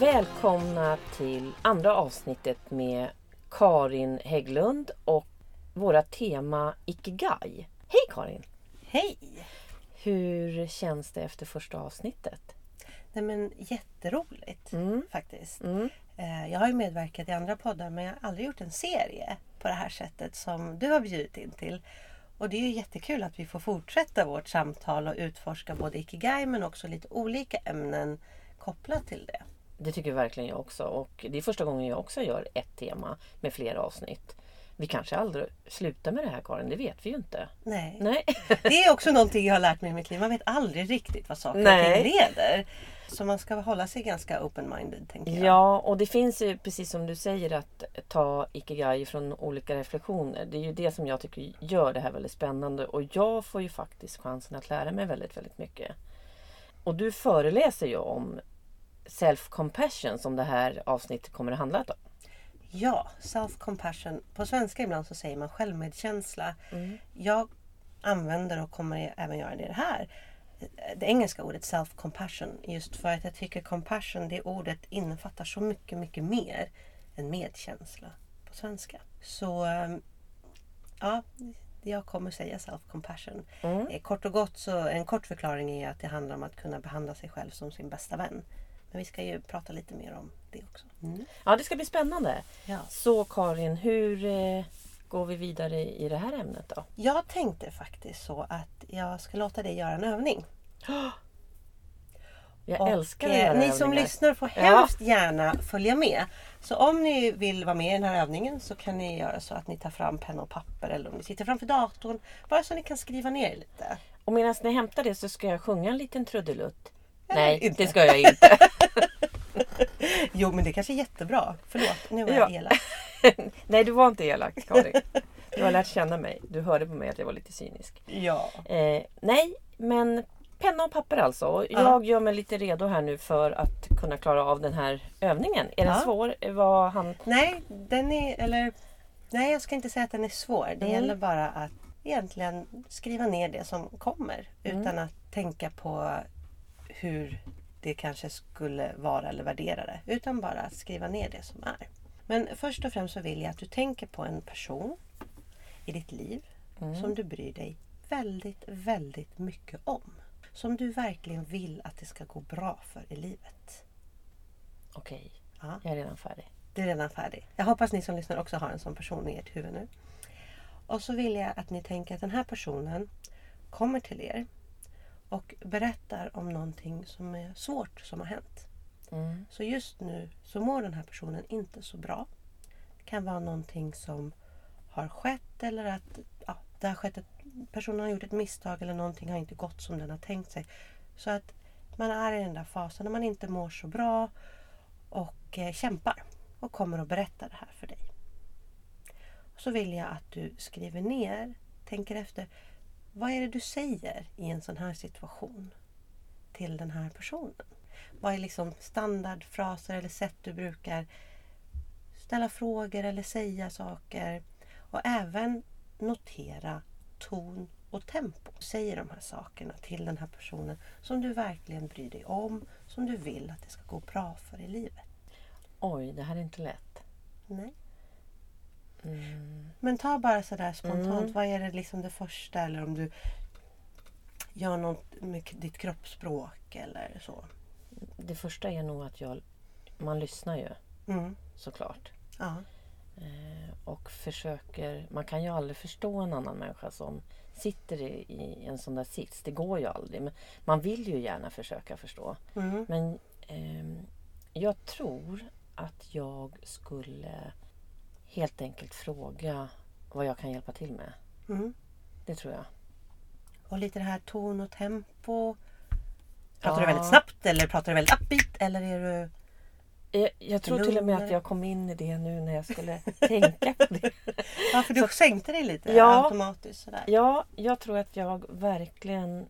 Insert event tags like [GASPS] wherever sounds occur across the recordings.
Välkomna till andra avsnittet med Karin Hägglund och våra tema Ikigai. Hej Karin! Hej! Hur känns det efter första avsnittet? Nej, men jätteroligt Mm. faktiskt. Mm. Eh, Jag har ju medverkat i andra poddar men jag har aldrig gjort en serie på det här sättet som du har bjudit in till. Och det är ju jättekul att vi får fortsätta vårt samtal och utforska både Ikigai men också lite olika ämnen kopplat till det. Det tycker verkligen jag också och det är första gången jag också gör ett tema med flera avsnitt. Vi kanske aldrig slutar med det här Karin, det vet vi ju inte. Nej. Nej. Det är också någonting jag har lärt mig i mitt liv. Man vet aldrig riktigt vad saker och Nej. ting leder. Så man ska hålla sig ganska open-minded tänker jag. Ja, och det finns ju precis som du säger att ta Ikigai från olika reflektioner. Det är ju det som jag tycker gör det här väldigt spännande och jag får ju faktiskt chansen att lära mig väldigt, väldigt mycket. Och du föreläser ju om self-compassion som det här avsnittet kommer att handla om. Ja, self-compassion. På svenska ibland så säger man självmedkänsla. Mm. Jag använder och kommer även göra det här. Det engelska ordet self-compassion. Just för att jag tycker compassion, det ordet innefattar så mycket, mycket mer än medkänsla på svenska. Så ehm, ja, jag kommer säga self-compassion. Mm. Eh, Kort och gott så en kort förklaring är att det handlar om att kunna behandla sig själv som sin bästa vän. Men vi ska ju prata lite mer om det också. Mm. Ja, det ska bli spännande. Ja. Så Karin, hur eh, går vi vidare i det här ämnet då? Jag tänkte faktiskt så att jag ska låta dig göra en övning. [GASPS] Jag Och, älskar att eh, göra Ni som lyssnar får Ja. hemskt gärna följa med. Så om ni vill vara med i den här övningen så kan ni göra så att ni tar fram penna och papper eller om ni sitter framför datorn. Bara så ni kan skriva ner lite. Och medan ni hämtar det så ska jag sjunga en liten trudelutt. Nej, inte. det ska jag inte. [LAUGHS] Jo men det kanske är jättebra. Förlåt, nu var Ja. jag elak. [LAUGHS] Nej, du var inte elak Karin. Du har lärt känna mig. Du hörde på mig att jag var lite cynisk. Ja. Eh, nej, men penna och papper alltså. Och Ja. Jag gör mig lite redo här nu för att kunna klara av den här övningen. Är den Ja. svår? Vad han... Nej, den är, eller, nej, jag ska inte säga att den är svår. Det Mm. gäller bara att egentligen skriva ner det som kommer. Mm. Utan att tänka på hur det kanske skulle vara eller värdera det. Utan bara att skriva ner det som är. Men först och främst så vill jag att du tänker på en person i ditt liv Mm. som du bryr dig väldigt, väldigt mycket om. Som du verkligen vill att det ska gå bra för i livet. Okej, Ja. jag är redan färdig. Du är redan färdig. Jag hoppas ni som lyssnar också har en sån person i ert huvud nu. Och så vill jag att ni tänker att den här personen kommer till er och berättar om någonting som är svårt som har hänt. Mm. Så just nu så mår den här personen inte så bra. Det kan vara någonting som har skett eller att ja, det har skett ett, personen har gjort ett misstag eller någonting har inte gått som den har tänkt sig. Så att man är i den där fasen när man inte mår så bra och eh, kämpar och kommer att berätta det här för dig. Och så vill jag att du skriver ner, tänker efter. Vad är det du säger i en sån här situation till den här personen? Vad är liksom standardfraser eller sätt du brukar ställa frågor eller säga saker? Och även notera ton och tempo. Säger de här sakerna till den här personen som du verkligen bryr dig om, som du vill att det ska gå bra för i livet. Oj, det här är inte lätt. Nej. Mm. Men ta bara sådär spontant. Mm. Vad är det liksom det första? Eller om du gör något med ditt kroppsspråk eller så. Det första är nog att jag... Man lyssnar ju Mm. såklart. Ja. Eh, och försöker... Man kan ju aldrig förstå en annan människa som sitter i, i en sån där sits. Det går ju aldrig. Men man vill ju gärna försöka förstå. Mm. Men ehm, jag tror att jag skulle helt enkelt fråga vad jag kan hjälpa till med. Mm. Det tror jag. Och lite det här ton och tempo. Pratar Ja. du väldigt snabbt eller pratar du väldigt upbeat? Eller är du... Jag, jag tror till och med att jag kom in i det nu när jag skulle tänka på det. [LAUGHS] Ja, för du sänkte dig lite Ja. automatiskt sådär. Ja, jag tror att jag verkligen...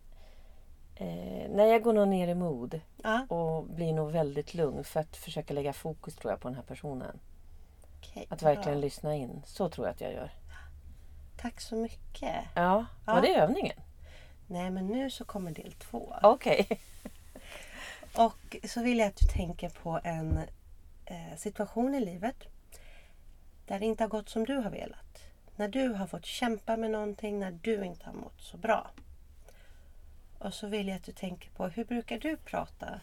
Eh, när jag går nog ner i mod Ja. och blir nog väldigt lugn för att försöka lägga fokus tror jag på den här personen. Okej, Att verkligen bra. lyssna in. Så tror jag att jag gör. Tack så mycket. Ja, Ja. var det övningen? Nej men nu så kommer del två. Okej. [LAUGHS] Och så vill jag att du tänker på en eh, situation i livet där det inte har gått som du har velat. När du har fått kämpa med någonting, när du inte har mått så bra. Och så vill jag att du tänker på hur brukar du prata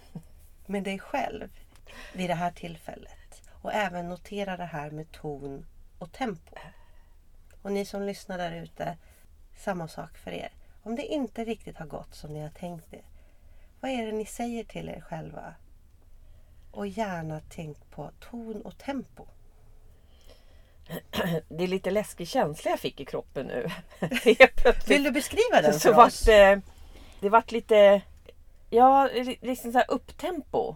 med dig själv vid det här tillfället? Och även notera det här med ton och tempo. Och ni som lyssnar där ute, samma sak för er. Om det inte riktigt har gått som ni har tänkt det, vad är det ni säger till er själva? Och gärna tänk på ton och tempo. [CLEARS THROAT] Det är lite läskig känsla jag fick i kroppen nu. [LAUGHS] Vill du beskriva den så för vart oss? det, det vart lite Ja, li- liksom så här upptempo.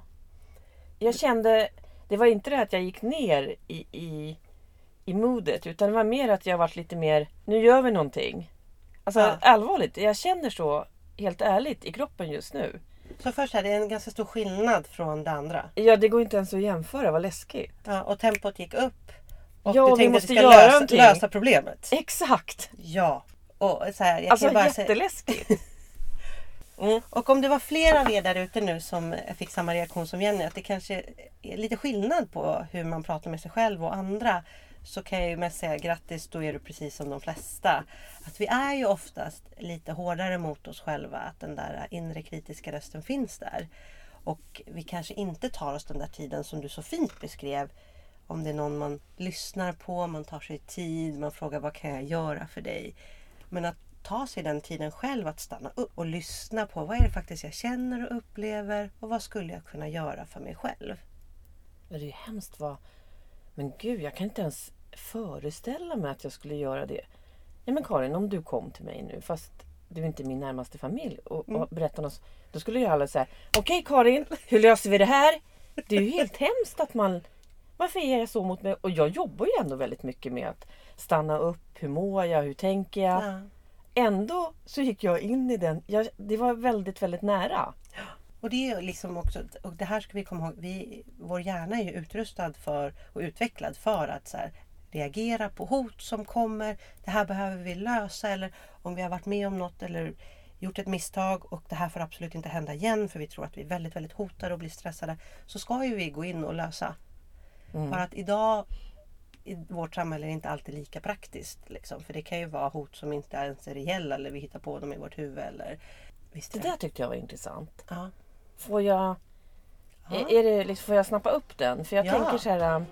Jag kände Det var inte det att jag gick ner i, i, i modet utan det var mer att jag vart lite mer Nu gör vi någonting. Alltså Ja. allvarligt, jag känner så helt ärligt i kroppen just nu. Så först här, det är en ganska stor skillnad från det andra. Ja, det går inte ens att jämföra, vad läskigt. Ja, och tempot gick upp. Och Ja, du vi tänkte att måste du ska göra lösa, någonting. lösa problemet. Exakt! Ja. Och, så här, jag Alltså kan bara säga, jätteläskigt. Mm. och om det var fler av er där ute nu som fick samma reaktion som Jenny, att det kanske är lite skillnad på hur man pratar med sig själv och andra. Så kan jag ju mest säga grattis, då är du precis som de flesta. Att vi är ju oftast lite hårdare mot oss själva, att den där inre kritiska rösten finns där. Och vi kanske inte tar oss den där tiden som du så fint beskrev. Om det är någon man lyssnar på, man tar sig tid, man frågar vad kan jag göra för dig. Men att ta sig den tiden själv att stanna upp och lyssna på vad är det faktiskt jag känner och upplever och vad skulle jag kunna göra för mig själv. Det är ju hemskt vad... Men gud, jag kan inte ens föreställa mig att jag skulle göra det. Ja men Karin, om du kom till mig nu, fast du är inte min närmaste familj och, och berättar något. Då skulle jag alla säga, okej Karin, hur löser vi det här? Det är ju helt hemskt att man... Varför är jag så mot mig? Och jag jobbar ju ändå väldigt mycket med att stanna upp. Hur mår jag? Hur tänker jag? Ja. Ändå så gick jag in i den. Jag, det var väldigt, väldigt nära. Och det är liksom också, och det här ska vi komma ihåg, vi, vår hjärna är ju utrustad för och utvecklad för att så här, reagera på hot som kommer. Det här behöver vi lösa eller om vi har varit med om något eller gjort ett misstag och det här får absolut inte hända igen för vi tror att vi är väldigt, väldigt hotade och blir stressade. Så ska ju vi gå in och lösa. Bara att idag i vårt samhälle är det inte alltid lika praktiskt. Liksom. För det kan ju vara hot som inte ens är reella eller vi hittar på dem i vårt huvud. Eller, visst, Det där tyckte jag var intressant. ja. Får jag, Ja. är, det, liksom- får jag snappa upp den? För jag Ja. tänker så här... um,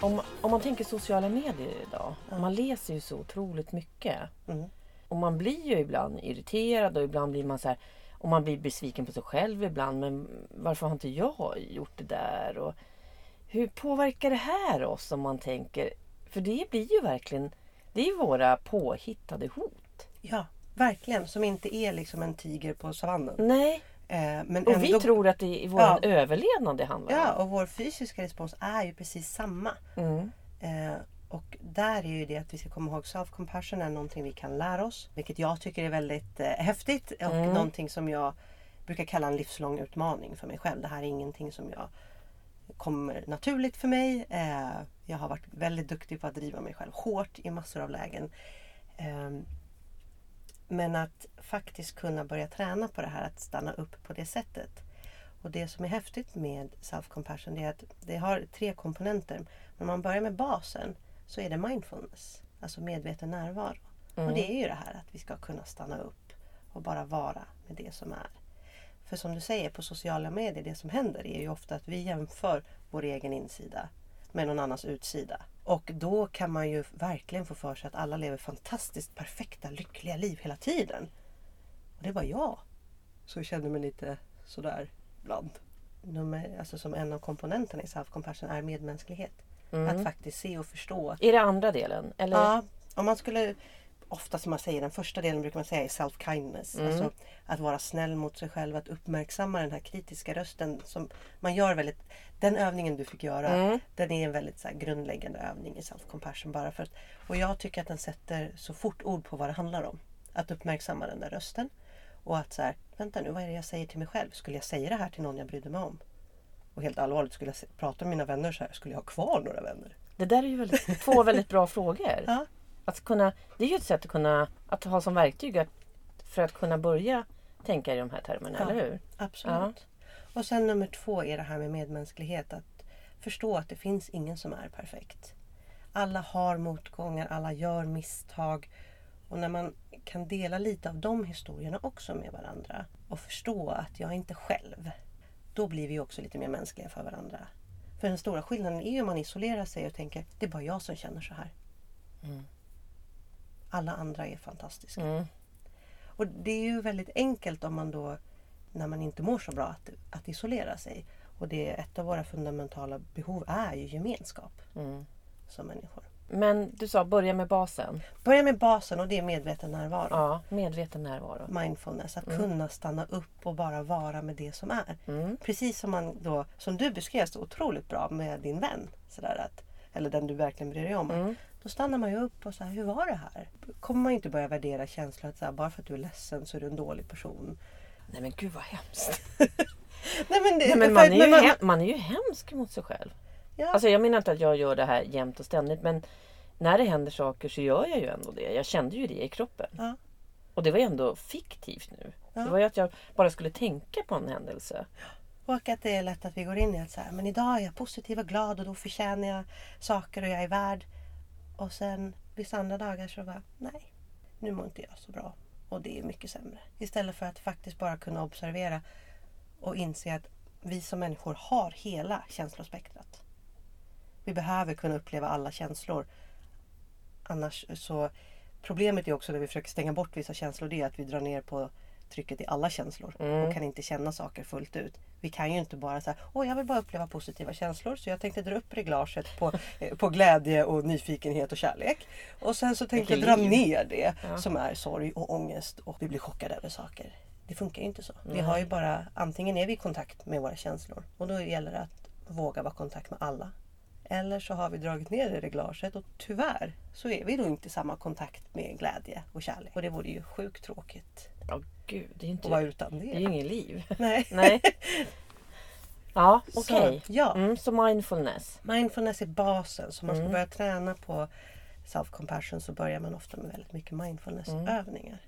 Om, om man tänker sociala medier idag. Man läser ju så otroligt mycket. Mm. Och man blir ju ibland irriterad och ibland blir man så här... Och man blir besviken på sig själv ibland. Men varför har inte jag gjort det där? Och hur påverkar det här oss om man tänker? För det blir ju verkligen... Det är våra påhittade hot. Ja, verkligen. Som inte är liksom en tiger på savannen. Nej, Eh, men och vi ändå- tror att det är vår Ja. överlevnad det handlar Ja, om. och vår fysiska respons är ju precis samma. Mm. Eh, och där är ju det att vi ska komma ihåg self-compassion är någonting vi kan lära oss. Vilket jag tycker är väldigt eh, häftigt och Mm. någonting som jag brukar kalla en livslång utmaning för mig själv. Det här är ingenting som jag kommer naturligt för mig. Eh, jag har varit väldigt duktig på att driva mig själv hårt i massor av lägen. Ehm, men att faktiskt kunna börja träna på det här att stanna upp på det sättet. Och det som är häftigt med self-compassion är att det har tre komponenter. Men om man börjar med basen så är det mindfulness, alltså medveten närvaro. Och det är ju det här att vi ska kunna stanna upp och bara vara med det som är. För som du säger på sociala medier, det som händer är ju ofta att vi jämför vår egen insida med någon annans utsida. Och då kan man ju verkligen få för sig att alla lever fantastiskt perfekta, lyckliga liv hela tiden. Och det var jag. Så jag kände mig lite sådär ibland. Nummer, alltså som en av komponenterna i self-compassion är medmänsklighet. Att faktiskt se och förstå. Är det andra delen? Eller? Ja, om man skulle ofta som man säger, den första delen brukar man säga är self-kindness. Mm. Alltså att vara snäll mot sig själv, att uppmärksamma den här kritiska rösten som man gör väldigt. Den övningen du fick göra, Mm. den är en väldigt så här, grundläggande övning i self-compassion. Bara för att, och jag tycker att den sätter så fort ord på vad det handlar om. Att uppmärksamma den där rösten. Och att så här, vänta nu, vad är det jag säger till mig själv? Skulle jag säga det här till någon jag brydde mig om? Och helt allvarligt, skulle jag prata med mina vänner så här, skulle jag ha kvar några vänner? Det där är ju väldigt, två väldigt bra frågor. Ja. Att kunna, det är ju ett sätt att kunna att ha som verktyg att, för att kunna börja tänka i de här termerna, Ja. eller hur? Absolut. Och sen nummer två är det här med medmänsklighet. Att förstå att det finns ingen som är perfekt. Alla har motgångar, alla gör misstag. Och när man kan dela lite av de historierna också med varandra och förstå att jag är inte själv. Då blir vi också lite mer mänskliga för varandra. För den stora skillnaden är ju om man isolerar sig och tänker det är bara jag som känner så här. Mm. Alla andra är fantastiska. Mm. Och det är ju väldigt enkelt om man då, när man inte mår så bra, att, att isolera sig. Och det är ett av våra fundamentala behov är ju gemenskap Mm. som människor. Men du sa börja med basen. Börja med basen och det är medveten närvaro. Ja, medveten närvaro. Mindfulness, att kunna stanna upp och bara vara med det som är. Mm. Precis som, man då, som du beskrev så otroligt bra med din vän. Sådär att, eller den du verkligen bryr dig om. Mm. Då stannar man ju upp och så hur var det här? kommer man inte börja värdera känslor att så här, bara för att du är ledsen så är du en dålig person. Nej men gud vad hemskt. [LAUGHS] Nej men, det, Nej, men man, är ju man- hem, man är ju hemsk mot sig själv. Ja. Alltså jag menar inte att jag gör det här jämt och ständigt men när det händer saker så gör jag ju ändå det. Jag kände ju det i kroppen. Ja. Och det var ju ändå fiktivt nu. Ja. Det var ju att jag bara skulle tänka på en händelse. Och att det är lätt att vi går in i att så här, men idag är jag positiv och glad och då förtjänar jag saker och jag är värd. Och sen vissa andra dagar så bara, nej, nu mår inte jag så bra. Och det är mycket sämre. Istället för att faktiskt bara kunna observera och inse att vi som människor har hela känslospektrat. Vi behöver kunna uppleva alla känslor. Annars så... Problemet är också när vi försöker stänga bort vissa känslor, det är att vi drar ner på trycket i alla känslor Mm. och kan inte känna saker fullt ut. Vi kan ju inte bara säga åh jag vill bara uppleva positiva känslor så jag tänkte dra upp reglaget på, eh, på glädje och nyfikenhet och kärlek. Och sen så tänkte jag dra ner det Ja. som är sorg och ångest och vi blir chockade över saker. Det funkar ju inte så. Vi Nej. har ju bara, antingen är vi i kontakt med våra känslor och då gäller det att våga vara i kontakt med alla. Eller så har vi dragit ner det reglaget och tyvärr så är vi då inte i samma kontakt med glädje och kärlek. Och det vore ju sjukt tråkigt Ja gud, det är ju att vara inte... utan Det är ju det. inget liv. [LAUGHS] Nej. Nej. Ja, okej. Så, ja. Mm, så mindfulness. Mindfulness är basen. Så man ska Mm. börja träna på self-compassion så börjar man ofta med väldigt mycket mindfulnessövningar.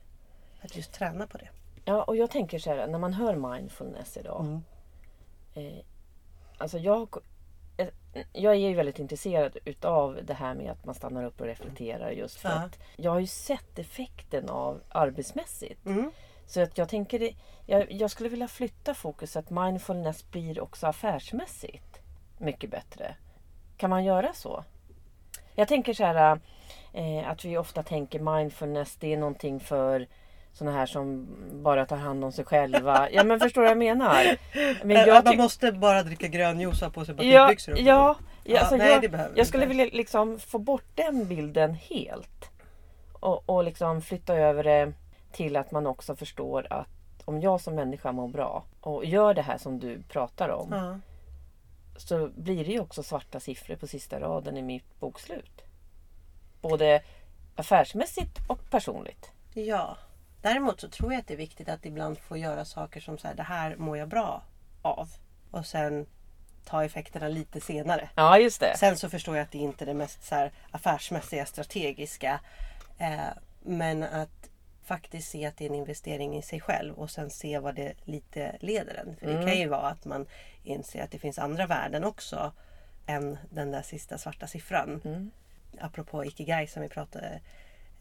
Att just träna på det. Ja, och jag tänker så här, när man hör mindfulness idag. Mm. Eh, alltså jag, jag är ju väldigt intresserad utav det här med att man stannar upp och reflekterar just för Ja. att jag har ju sett effekten av arbetsmässigt. Mm. Så att jag tänker, det- jag, jag skulle vilja flytta fokus att mindfulness blir också affärsmässigt mycket bättre. Kan man göra så? Jag tänker så här eh, att vi ofta tänker mindfulness det är någonting för sådana här som bara tar hand om sig själva. Ja men förstår du vad jag menar? Men jag att man måste bara dricka grön juice och ha på sig Ja, batikbyxor. och- ja, ja, alltså nej, jag, det behöver jag skulle inte. vilja liksom få bort den bilden helt. Och, och liksom flytta över det till att man också förstår att om jag som människa mår bra och gör det här som du pratar om Ja. så blir det ju också svarta siffror på sista raden i mitt bokslut. Både affärsmässigt och personligt. ja. Däremot så tror jag att det är viktigt att ibland få göra saker som så här, det här mår jag bra av. Och sen ta effekterna lite senare. Ja, just det. Sen så förstår jag att det inte är det mest så här, affärsmässiga, strategiska. Eh, men att faktiskt se att det är en investering i sig själv och sen se vad det lite leder en. För det Mm. kan ju vara att man inser att det finns andra värden också än den där sista svarta siffran. Mm. Apropå Ikigai som vi pratade.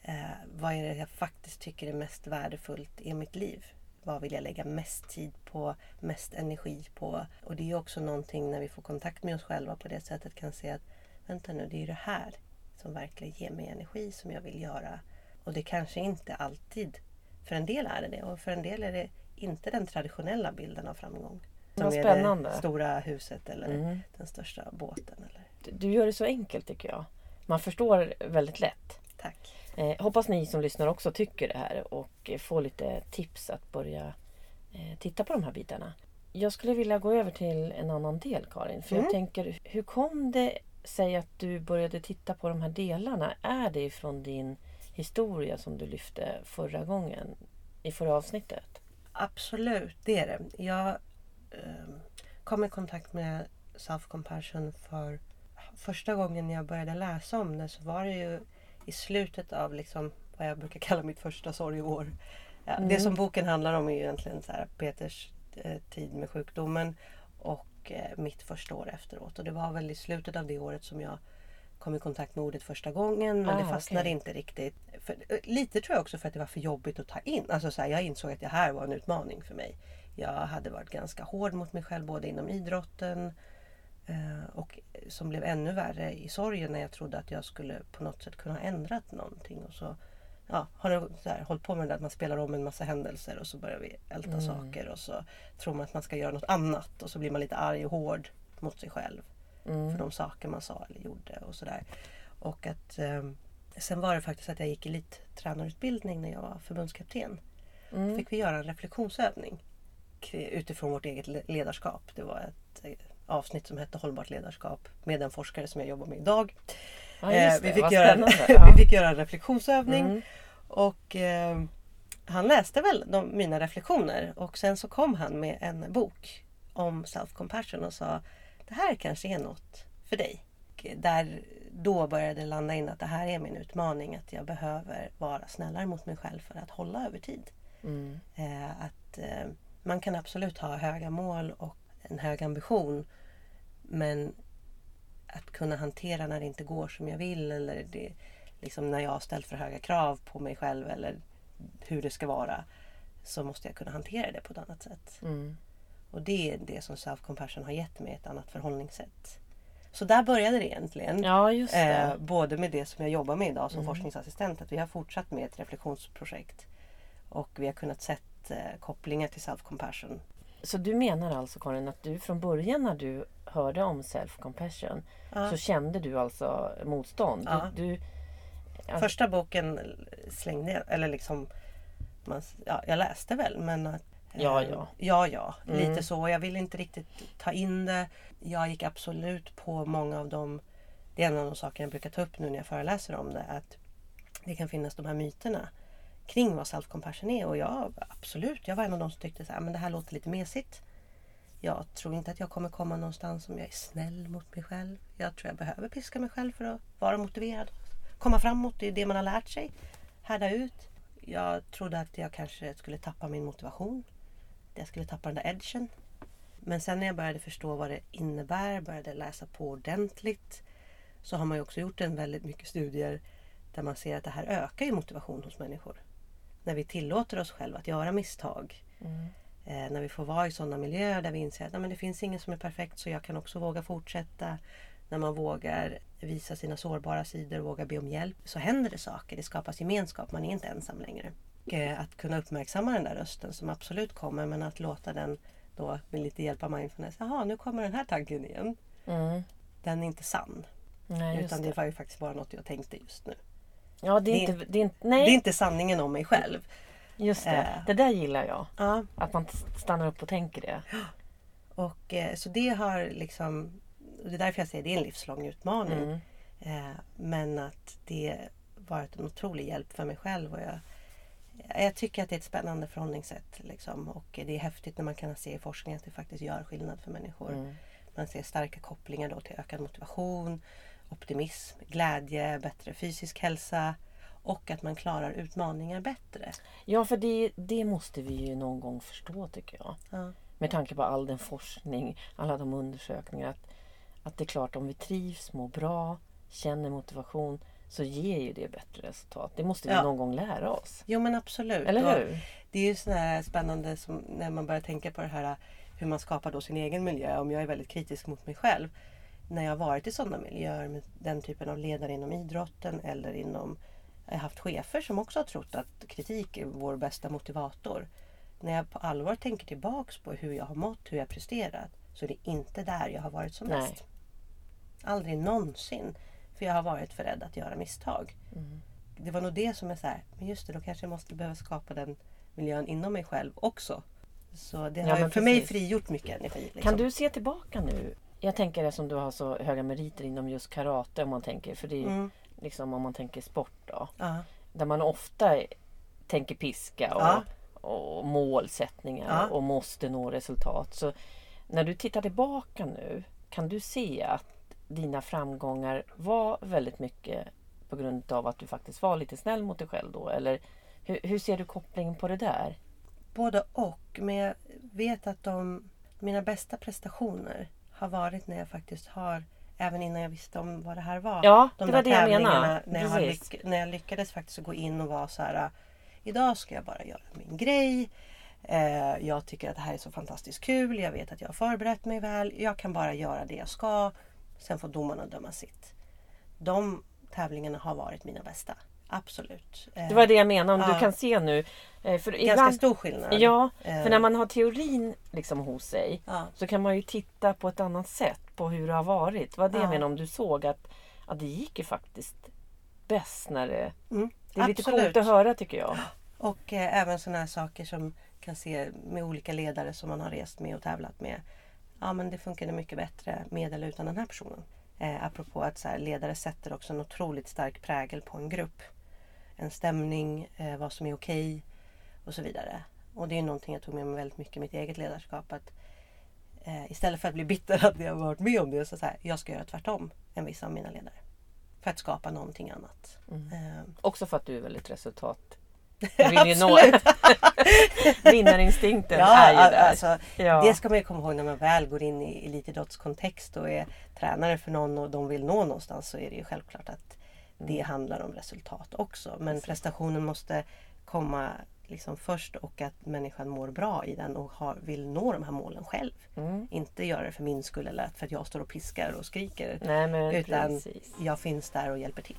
Eh, vad är det jag faktiskt tycker är mest värdefullt i mitt liv? Vad vill jag lägga mest tid på, mest energi på? Och det är också någonting när vi får kontakt med oss själva på det sättet kan se att vänta nu, det är det här som verkligen ger mig energi som jag vill göra. Och det kanske inte alltid, för en del är det det och för en del är det inte den traditionella bilden av framgång. Som Vad spännande. det stora huset eller Mm. den största båten. Eller. Du- Du gör det så enkelt tycker jag. Man förstår väldigt lätt. Tack. Eh, hoppas ni som lyssnar också tycker det här och eh, får lite tips att börja eh, titta på de här bitarna. Jag skulle vilja gå över till en annan del Karin. För jag Mm. tänker, hur kom det sig att du började titta på de här delarna? Är det ifrån din historia som du lyfte förra gången? I förra avsnittet? Absolut, det är det. Jag eh, kom i kontakt med self-compassion för första gången jag började läsa om det så var det ju i slutet av liksom vad jag brukar kalla mitt första sorgeår. Ja, Mm. Det som boken handlar om är egentligen så här, Peters eh, tid med sjukdomen och eh, mitt första år efteråt. Och det var väl i slutet av det året som jag kom i kontakt med ordet första gången. Men Ah, det fastnade okej. inte riktigt. För, eh, lite tror jag också för att det var för jobbigt att ta in. Alltså så här, jag insåg att det här var en utmaning för mig. Jag hade varit ganska hård mot mig själv både inom idrotten och som blev ännu värre i sorgen när jag trodde att jag skulle på något sätt kunna ha ändrat någonting. Och så ja, har så här, hållit på med det där att man spelar om en massa händelser och så börjar vi älta Mm. saker och så tror man att man ska göra något annat och så blir man lite arg och hård mot sig själv Mm. för de saker man sa eller gjorde och sådär. Och att eh, sen var det faktiskt att jag gick elittränarutbildning när jag var förbundskapten. Då Mm. fick vi göra en reflektionsövning utifrån vårt eget le- ledarskap. Det var ett eh, avsnitt som hette Hållbart ledarskap med en forskare som jag jobbar med idag. Ja, Eh, just vi, det. fick göra. [LAUGHS] Ja. vi fick göra en reflektionsövning Mm. och eh, han läste väl de, mina reflektioner och sen så kom han med en bok om self-compassion och sa det här kanske är något för dig. Och där då började det landa in att det här är min utmaning att jag behöver vara snällare mot mig själv för att hålla över tid. Mm. Eh, att eh, man kan absolut ha höga mål och en hög ambition. Men att kunna hantera när det inte går som jag vill eller det, liksom när jag har ställt för höga krav på mig själv eller hur det ska vara. Så måste jag kunna hantera det på ett annat sätt. Mm. Och det är det som self-compassion har gett mig, ett annat förhållningssätt. Så där började det egentligen. Ja, just det. Eh, både med det som jag jobbar med idag som Mm. forskningsassistent. Att vi har fortsatt med ett reflektionsprojekt. Och vi har kunnat sett eh, kopplingar till self-compassion. Så du menar alltså Karin att du från början när du hörde om self-compassion Ja. så kände du alltså motstånd? Ja. Du, du, ja. Första boken slängde jag, eller liksom man, ja, jag läste väl men att eh, Ja, ja. Ja, ja. Mm. Lite så. Jag ville inte riktigt ta in det. Jag gick absolut på många av de... Det är en av de saker jag brukar ta upp nu när jag föreläser om det. Att det kan finnas de här myterna kring vad self-compassion är. Och jag absolut, jag var en av de som tyckte så här, ah, men det här låter lite mesigt. Jag tror inte att jag kommer komma någonstans om jag är snäll mot mig själv. Jag tror jag behöver piska mig själv för att vara motiverad. Komma framåt, det är det man har lärt sig. Härda ut. Jag trodde att jag kanske skulle tappa min motivation. Jag skulle tappa den där edgen. Men sen när jag började förstå vad det innebär, började läsa på ordentligt. Så har man ju också gjort en väldigt mycket studier där man ser att det här ökar ju motivation hos människor. När vi tillåter oss själva att göra misstag. Mm. Eh, när vi får vara i sådana miljöer där vi inser att "Nej, men det finns ingen som är perfekt så jag kan också våga fortsätta. När man vågar visa sina sårbara sidor och vågar be om hjälp så händer det saker. Det skapas gemenskap, man är inte ensam längre. Och, eh, att kunna uppmärksamma den där rösten som absolut kommer men att låta den då med lite hjälp av mindfulness. Jaha, nu kommer den här tanken igen. Mm. Den är inte sann. Nej, utan det det. var ju faktiskt bara något jag tänkte just nu. Ja, det är det- inte... Det är inte Det nej, är inte sanningen om mig själv. just det. eh. Det där gillar jag. Ja, Att man stannar upp och tänker det. [GASPS] och eh, så det har liksom... Det är därför jag säger det är en livslång utmaning. Mm. Eh, men att det varit en otrolig hjälp för mig själv. Och jag, jag tycker att det är ett spännande förhållningssätt. Liksom. Och det är häftigt när man kan se i forskning att det faktiskt gör skillnad för människor. Mm. Man ser starka kopplingar då till ökad motivation, optimism, glädje, bättre fysisk hälsa och att man klarar utmaningar bättre. Ja, för det, det måste vi ju någon gång förstå tycker jag. Ja. Med tanke på all den forskning, alla de undersökningar. Att, att det är klart om vi trivs, mår bra, känner motivation så ger ju det bättre resultat. Det måste vi Ja. någon gång lära oss. Jo men absolut. Eller Och hur? Det är ju sådär spännande när man börjar tänka på det här hur man skapar då sin egen miljö. Om jag är väldigt kritisk mot mig själv. När jag har varit i sådana miljöer med den typen av ledare inom idrotten eller inom... Jag har haft chefer som också har trott att kritik är vår bästa motivator. När jag på allvar tänker tillbaks på hur jag har mått, hur jag presterat. Så är det inte där jag har varit som mest. Aldrig någonsin. För jag har varit för rädd att göra misstag. Mm. Det var nog det som är så här, men just det, då kanske jag måste behöva skapa den miljön inom mig själv också. Så det Ja, har men för mig precis. frigjort mycket energi. Liksom. Kan du se tillbaka nu? Jag tänker eftersom du har så höga meriter inom just karate om man tänker. För det är Mm. liksom om man tänker sport då. Ja. Där man ofta tänker piska och, Ja. och målsättningar Ja. och måste nå resultat. Så när du tittar tillbaka nu kan du se att dina framgångar var väldigt mycket på grund av att du faktiskt var lite snäll mot dig själv då? Eller hur, hur ser du kopplingen på det där? Både och. Men jag vet att de, mina bästa prestationer har varit när jag faktiskt har Även innan jag visste om vad det här var. Ja, de det var det jag menade. När jag, lyck- när jag lyckades faktiskt gå in och vara så här. Idag ska jag bara göra min grej. Eh, jag tycker att det här är så fantastiskt kul. Jag vet att jag har förberett mig väl. Jag kan bara göra det jag ska. Sen får domarna döma sitt. De tävlingarna har varit mina bästa. Absolut. Eh, Det var det jag menade. Om Ja. du kan se nu. eh, För Ganska ibland, stor skillnad. Ja, Eh, för när man har teorin liksom hos sig ja. så kan man ju titta på ett annat sätt på hur det har varit. Det var det jag Ja. menade om du såg att, att det gick ju faktiskt bäst när det... Mm, Det är lite absolut. coolt att höra tycker jag. Och eh, även sådana här saker som kan se med olika ledare som man har rest med och tävlat med. Ja men det funkade mycket bättre med eller utan den här personen. Eh, apropå att så här, ledare sätter också en otroligt stark prägel på en grupp. En stämning, eh, vad som är okej och så vidare. Och det är någonting jag tog med mig väldigt mycket i mitt eget ledarskap. Att, eh, istället för att bli bitter att jag har varit med om det så, så här, jag ska göra tvärtom än vissa av mina ledare. För att skapa någonting annat. Eh, Också för att du är väldigt resultat... [LAUGHS] Absolut. [LAUGHS] Vinnarinstinkten Ja, är ju där. alltså, ja. Det ska man ju komma ihåg när man väl går in i elitidrottskontext och är tränare för någon och de vill nå någonstans så är det ju självklart att det handlar om resultat också. Men prestationen måste komma liksom först och att människan mår bra i den och har, vill nå de här målen själv. Mm. Inte göra det för min skull eller för att jag står och piskar och skriker. Nej utan precis. jag finns där och hjälper till.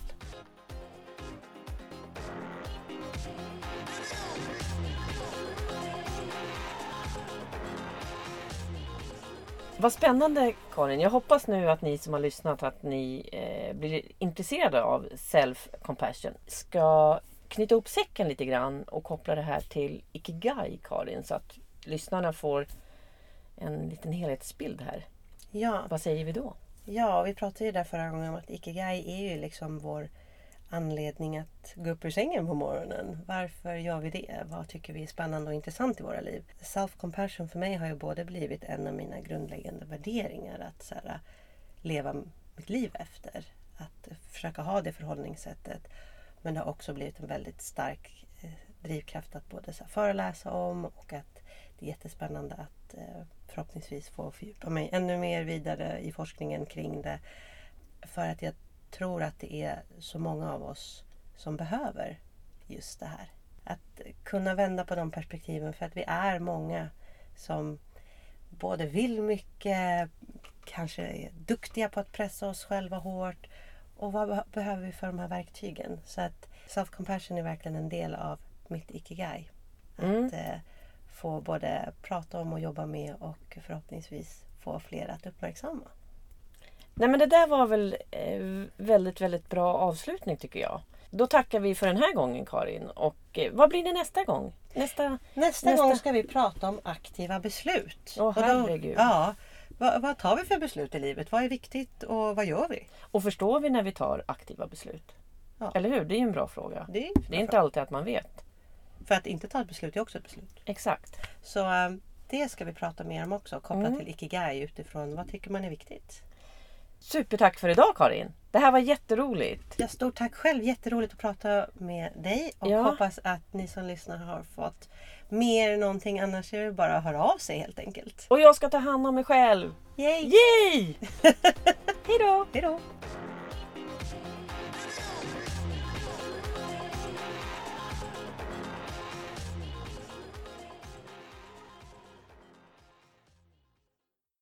Vad spännande Karin. Jag hoppas nu att ni som har lyssnat att ni eh, blir intresserade av self-compassion. Ska knyta ihop säcken lite grann och koppla det här till Ikigai Karin. Så att lyssnarna får en liten helhetsbild här. Ja, Vad säger vi då? Ja, vi pratade ju där förra gången om att Ikigai är ju liksom vår anledning att gå upp ur sängen på morgonen. Varför gör vi det? Vad tycker vi är spännande och intressant i våra liv? Self-compassion för mig har ju både blivit en av mina grundläggande värderingar att så här, leva mitt liv efter. Att försöka ha det förhållningssättet. Men det har också blivit en väldigt stark eh, drivkraft att både så här, föreläsa om och att det är jättespännande att eh, förhoppningsvis få fördjupa mig ännu mer vidare i forskningen kring det. För att jag tror att det är så många av oss som behöver just det här. Att kunna vända på de perspektiven för att vi är många som både vill mycket, kanske är duktiga på att pressa oss själva hårt. Och vad be- behöver vi för de här verktygen? Så att self-compassion är verkligen en del av mitt ikigai. Att Mm. eh, få både prata om och jobba med och förhoppningsvis få fler att uppmärksamma. Nej men det där var väl eh, väldigt, väldigt bra avslutning tycker jag. Då tackar vi för den här gången Karin. Och eh, vad blir det nästa gång? Nästa... Nästa, Nästa- gång ska vi prata om aktiva beslut. Åh, då- herregud. ja, vad, vad tar vi för beslut i livet? Vad är viktigt och vad gör vi? Och förstår vi när vi tar aktiva beslut? Ja. Eller hur? Det är ju en bra fråga. Det är, Det är inte alltid att man vet. För att inte ta ett beslut är också ett beslut. Exakt. Så eh, det ska vi prata mer om också kopplat Mm. till Ikigai utifrån vad tycker man är viktigt. Supertack för idag Karin. Det här var jätteroligt. Ja, stort tack själv. Jätteroligt att prata med dig och Ja. hoppas att ni som lyssnar har fått mer någonting. Annars är det bara att höra av sig helt enkelt. Och jag ska ta hand om mig själv. Yay! Yay! [LAUGHS] Hej då! Hej då!